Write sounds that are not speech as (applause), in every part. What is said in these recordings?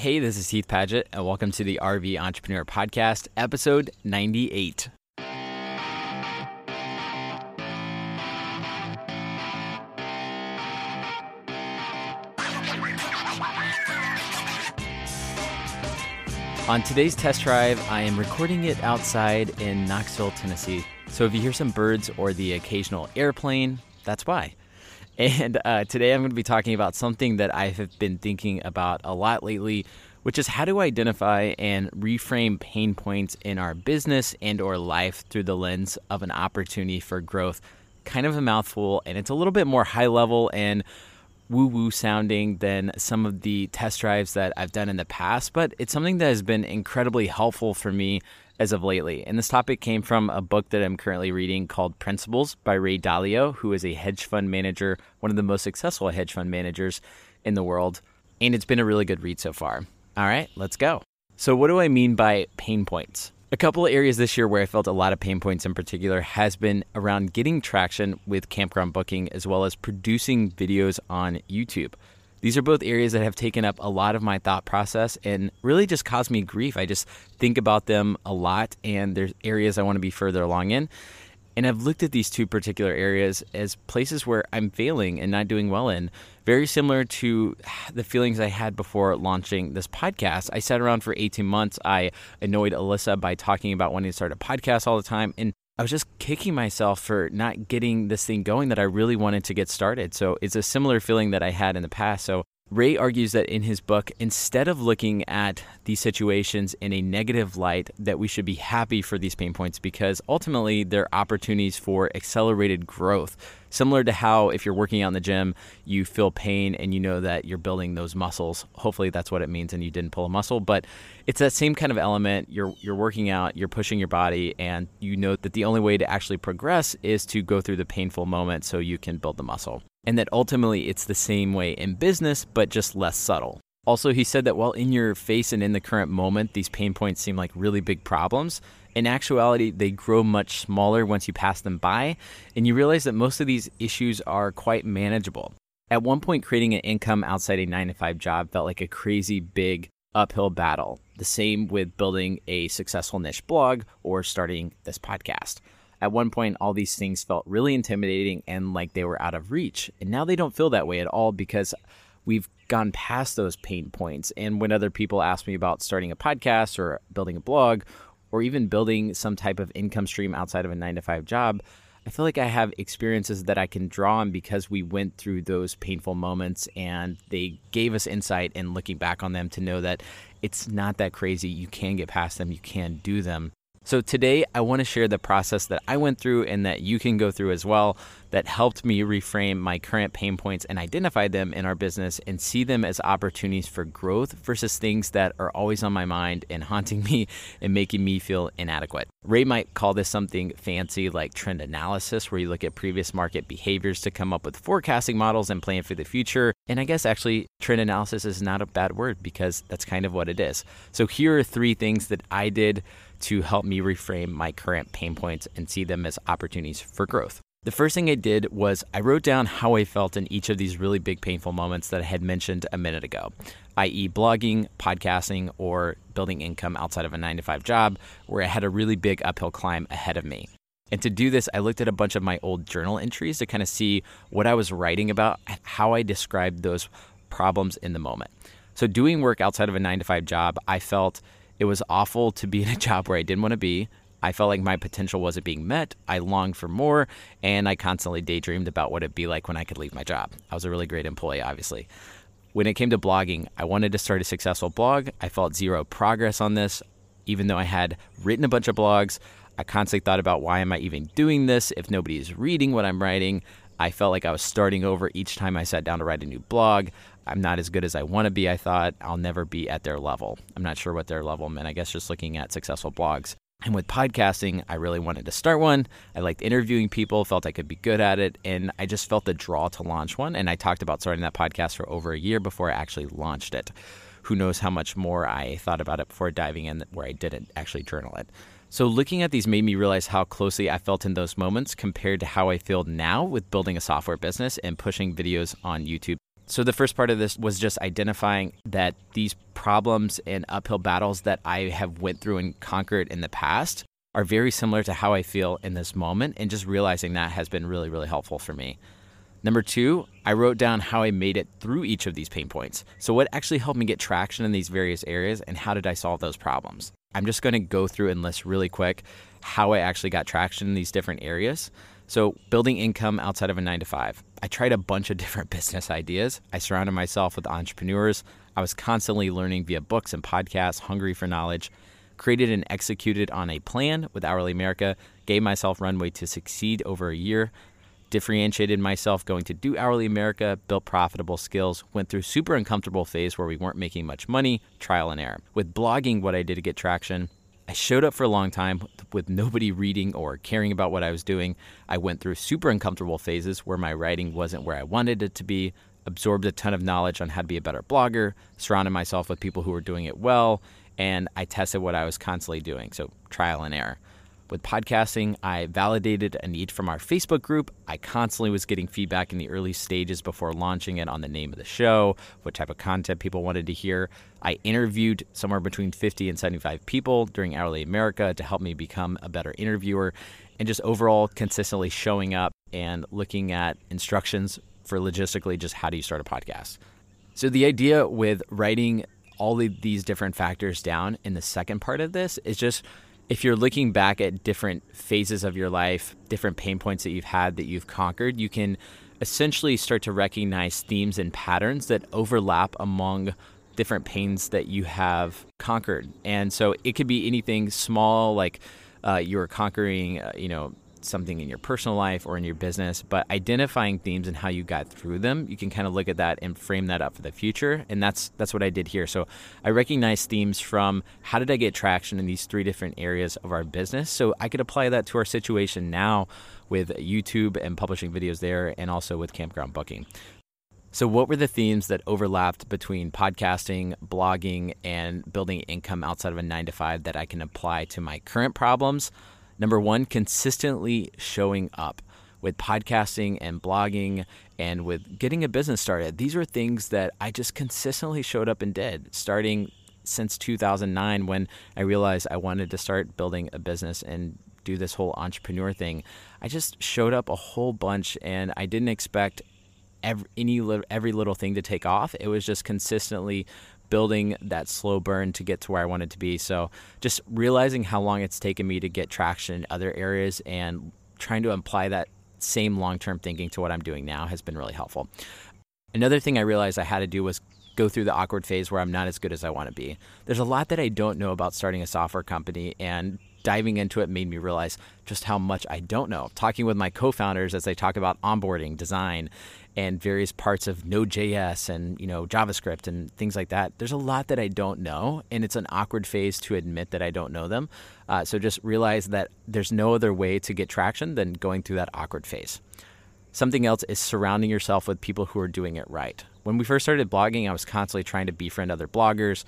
Hey, this is Heath Padgett, and welcome to the RV Entrepreneur Podcast, episode 98. On today's test drive, I am recording it outside in Knoxville, Tennessee. So if you hear some birds or the occasional airplane, that's why. And uh, today I'm going to be talking about something that I have been thinking about a lot lately, which is how to identify and reframe pain points in our business and or life through the lens of an opportunity for growth. Kind of a mouthful, and it's a little bit more high level and woo woo sounding than some of the test drives that I've done in the past, but it's something that has been incredibly helpful for me as of lately. And this topic came from a book that I'm currently reading called Principles by Ray Dalio, who is a hedge fund manager, one of the most successful hedge fund managers in the world. And it's been a really good read so far. All right, let's go. So, what do I mean by pain points? A couple of areas this year where I felt a lot of pain points in particular has been around getting traction with campground booking as well as producing videos on YouTube. These are both areas that have taken up a lot of my thought process and really just caused me grief. I just think about them a lot, and there's areas I want to be further along in. And I've looked at these two particular areas as places where I'm failing and not doing well in. Very similar to the feelings I had before launching this podcast. I sat around for 18 months. I annoyed Alyssa by talking about wanting to start a podcast all the time. And I was just kicking myself for not getting this thing going that I really wanted to get started. So it's a similar feeling that I had in the past. So Ray argues that in his book, instead of looking at these situations in a negative light, that we should be happy for these pain points because ultimately they're opportunities for accelerated growth. Similar to how if you're working out in the gym, you feel pain and you know that you're building those muscles. Hopefully that's what it means and you didn't pull a muscle, but it's that same kind of element. You're you're working out, you're pushing your body and you know that the only way to actually progress is to go through the painful moment so you can build the muscle and that ultimately it's the same way in business, but just less subtle. Also, he said that while in your face and in the current moment, these pain points seem like really big problems, in actuality, they grow much smaller once you pass them by, and you realize that most of these issues are quite manageable. At one point, creating an income outside a 9 to 5 job felt like a crazy big uphill battle. The same with building a successful niche blog or starting this podcast. At one point, all these things felt really intimidating and like they were out of reach. And now they don't feel that way at all because we've gone past those pain points. And when other people ask me about starting a podcast or building a blog or even building some type of income stream outside of a nine to five job, I feel like I have experiences that I can draw on because we went through those painful moments and they gave us insight and in looking back on them to know that it's not that crazy. You can get past them, you can do them. So, today I want to share the process that I went through and that you can go through as well that helped me reframe my current pain points and identify them in our business and see them as opportunities for growth versus things that are always on my mind and haunting (laughs) me and making me feel inadequate. Ray might call this something fancy like trend analysis, where you look at previous market behaviors to come up with forecasting models and plan for the future. And I guess actually, trend analysis is not a bad word because that's kind of what it is. So, here are three things that I did to help me reframe my current pain points and see them as opportunities for growth. The first thing I did was I wrote down how I felt in each of these really big painful moments that I had mentioned a minute ago, i.e., blogging, podcasting, or building income outside of a nine to five job where I had a really big uphill climb ahead of me. And to do this, I looked at a bunch of my old journal entries to kind of see what I was writing about, how I described those problems in the moment. So, doing work outside of a nine to five job, I felt it was awful to be in a (laughs) job where I didn't want to be. I felt like my potential wasn't being met. I longed for more, and I constantly daydreamed about what it'd be like when I could leave my job. I was a really great employee, obviously. When it came to blogging, I wanted to start a successful blog. I felt zero progress on this, even though I had written a bunch of blogs. I constantly thought about why am I even doing this if nobody's reading what I'm writing. I felt like I was starting over each time I sat down to write a new blog. I'm not as good as I want to be. I thought I'll never be at their level. I'm not sure what their level meant. I guess just looking at successful blogs. And with podcasting, I really wanted to start one. I liked interviewing people, felt I could be good at it, and I just felt the draw to launch one. And I talked about starting that podcast for over a year before I actually launched it. Who knows how much more I thought about it before diving in where I didn't actually journal it. So, looking at these made me realize how closely I felt in those moments compared to how I feel now with building a software business and pushing videos on YouTube so the first part of this was just identifying that these problems and uphill battles that I have went through and conquered in the past are very similar to how I feel in this moment and just realizing that has been really really helpful for me. Number 2, I wrote down how I made it through each of these pain points. So what actually helped me get traction in these various areas and how did I solve those problems? I'm just going to go through and list really quick how I actually got traction in these different areas. So, building income outside of a nine to five. I tried a bunch of (laughs) different business ideas. I surrounded myself with entrepreneurs. I was constantly learning via books and podcasts, hungry for knowledge. Created and executed on a plan with Hourly America, gave myself runway to succeed over a year, differentiated myself going to do Hourly America, built profitable skills, went through super uncomfortable phase where we weren't making much money, trial and error. With blogging, what I did to get traction, I showed up for a long time with nobody reading or caring about what I was doing. I went through super uncomfortable phases where my writing wasn't where I wanted it to be, absorbed a ton of knowledge on how to be a better blogger, surrounded myself with people who were doing it well, and I tested what I was constantly doing. So, trial and error. With podcasting, I validated a need from our Facebook group. I constantly was getting feedback in the early stages before launching it on the name of the show, what type of content people wanted to hear. I interviewed somewhere between 50 and 75 people during Hourly America to help me become a better interviewer and just overall consistently showing up and looking at instructions for logistically just how do you start a podcast. So the idea with writing all of these different factors down in the second part of this is just if you're looking back at different phases of your life, different pain points that you've had that you've conquered, you can essentially start to recognize themes and patterns that overlap among different pains that you have conquered. And so it could be anything small, like uh, you are conquering, uh, you know, something in your personal life or in your business, but identifying themes and how you got through them, you can kind of look at that and frame that up for the future. And that's that's what I did here. So I recognize themes from how did I get traction in these three different areas of our business. So I could apply that to our situation now with YouTube and publishing videos there and also with campground booking. So, what were the themes that overlapped between podcasting, blogging, and building income outside of a nine to five that I can apply to my current problems? Number one, consistently showing up with podcasting and blogging and with getting a business started. These are things that I just consistently showed up and did starting since 2009 when I realized I wanted to start building a business and do this whole entrepreneur thing. I just showed up a whole bunch and I didn't expect every, any every little thing to take off. It was just consistently building that slow burn to get to where I wanted to be. So just realizing how long it's taken me to get traction in other areas and trying to apply that same long term thinking to what I'm doing now has been really helpful. Another thing I realized I had to do was go through the awkward phase where I'm not as good as I want to be. There's a lot that I don't know about starting a software company, and diving into it made me realize just how much I don't know. Talking with my co founders as they talk about onboarding, design, and various parts of Node.js and you know JavaScript and things like that. There's a lot that I don't know, and it's an awkward phase to admit that I don't know them. Uh, so just realize that there's no other way to get traction than going through that awkward phase. Something else is surrounding yourself with people who are doing it right. When we first started blogging, I was constantly trying to befriend other bloggers,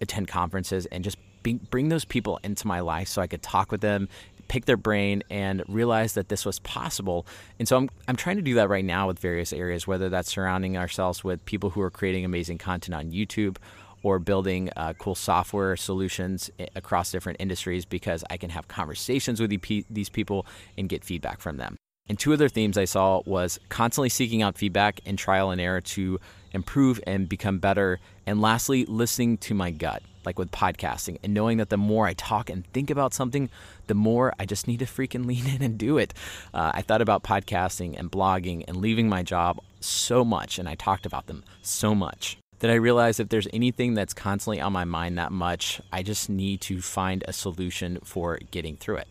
attend conferences, and just bring those people into my life so I could talk with them pick their brain and realize that this was possible. And so I'm, I'm trying to do that right now with various areas, whether that's surrounding ourselves with people who are creating amazing content on YouTube or building uh, cool software solutions across different industries because I can have conversations with these people and get feedback from them. And two other themes I saw was constantly seeking out feedback and trial and error to improve and become better. And lastly, listening to my gut like with podcasting, and knowing that the more I talk and think about something, the more I just need to freaking (laughs) lean in and do it. Uh, I thought about podcasting and blogging and leaving my job so much, and I talked about them so much that I realized if there's anything that's constantly on my mind that much, I just need to find a solution for getting through it.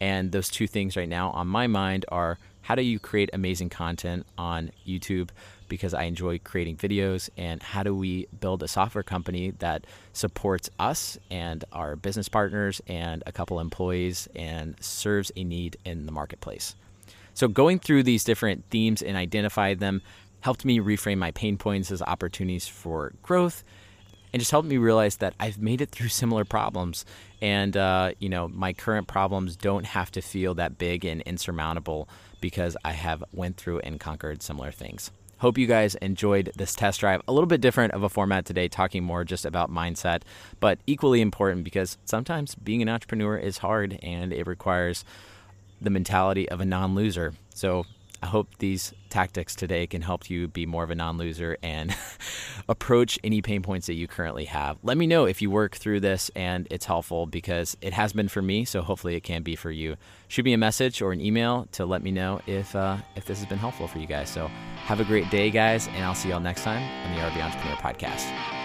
And those two things right now on my mind are how do you create amazing content on YouTube? Because I enjoy creating videos and how do we build a software company that supports us and our business partners and a couple employees and serves a need in the marketplace. So going through these different themes and identify them helped me reframe my pain points as opportunities for growth and just helped me realize that I've made it through similar problems and uh, you know my current problems don't have to feel that big and insurmountable because I have went through and conquered similar things. Hope you guys enjoyed this test drive. A little bit different of a format today, talking more just about mindset, but equally important because sometimes being an entrepreneur is hard and it requires the mentality of a non loser. So I hope these tactics today can help you be more of a non loser and (laughs) approach any pain points that you currently have. Let me know if you work through this and it's helpful because it has been for me, so hopefully it can be for you. Shoot me a message or an email to let me know if, uh, if this has been helpful for you guys. So have a great day, guys, and I'll see y'all next time on the RV Entrepreneur Podcast.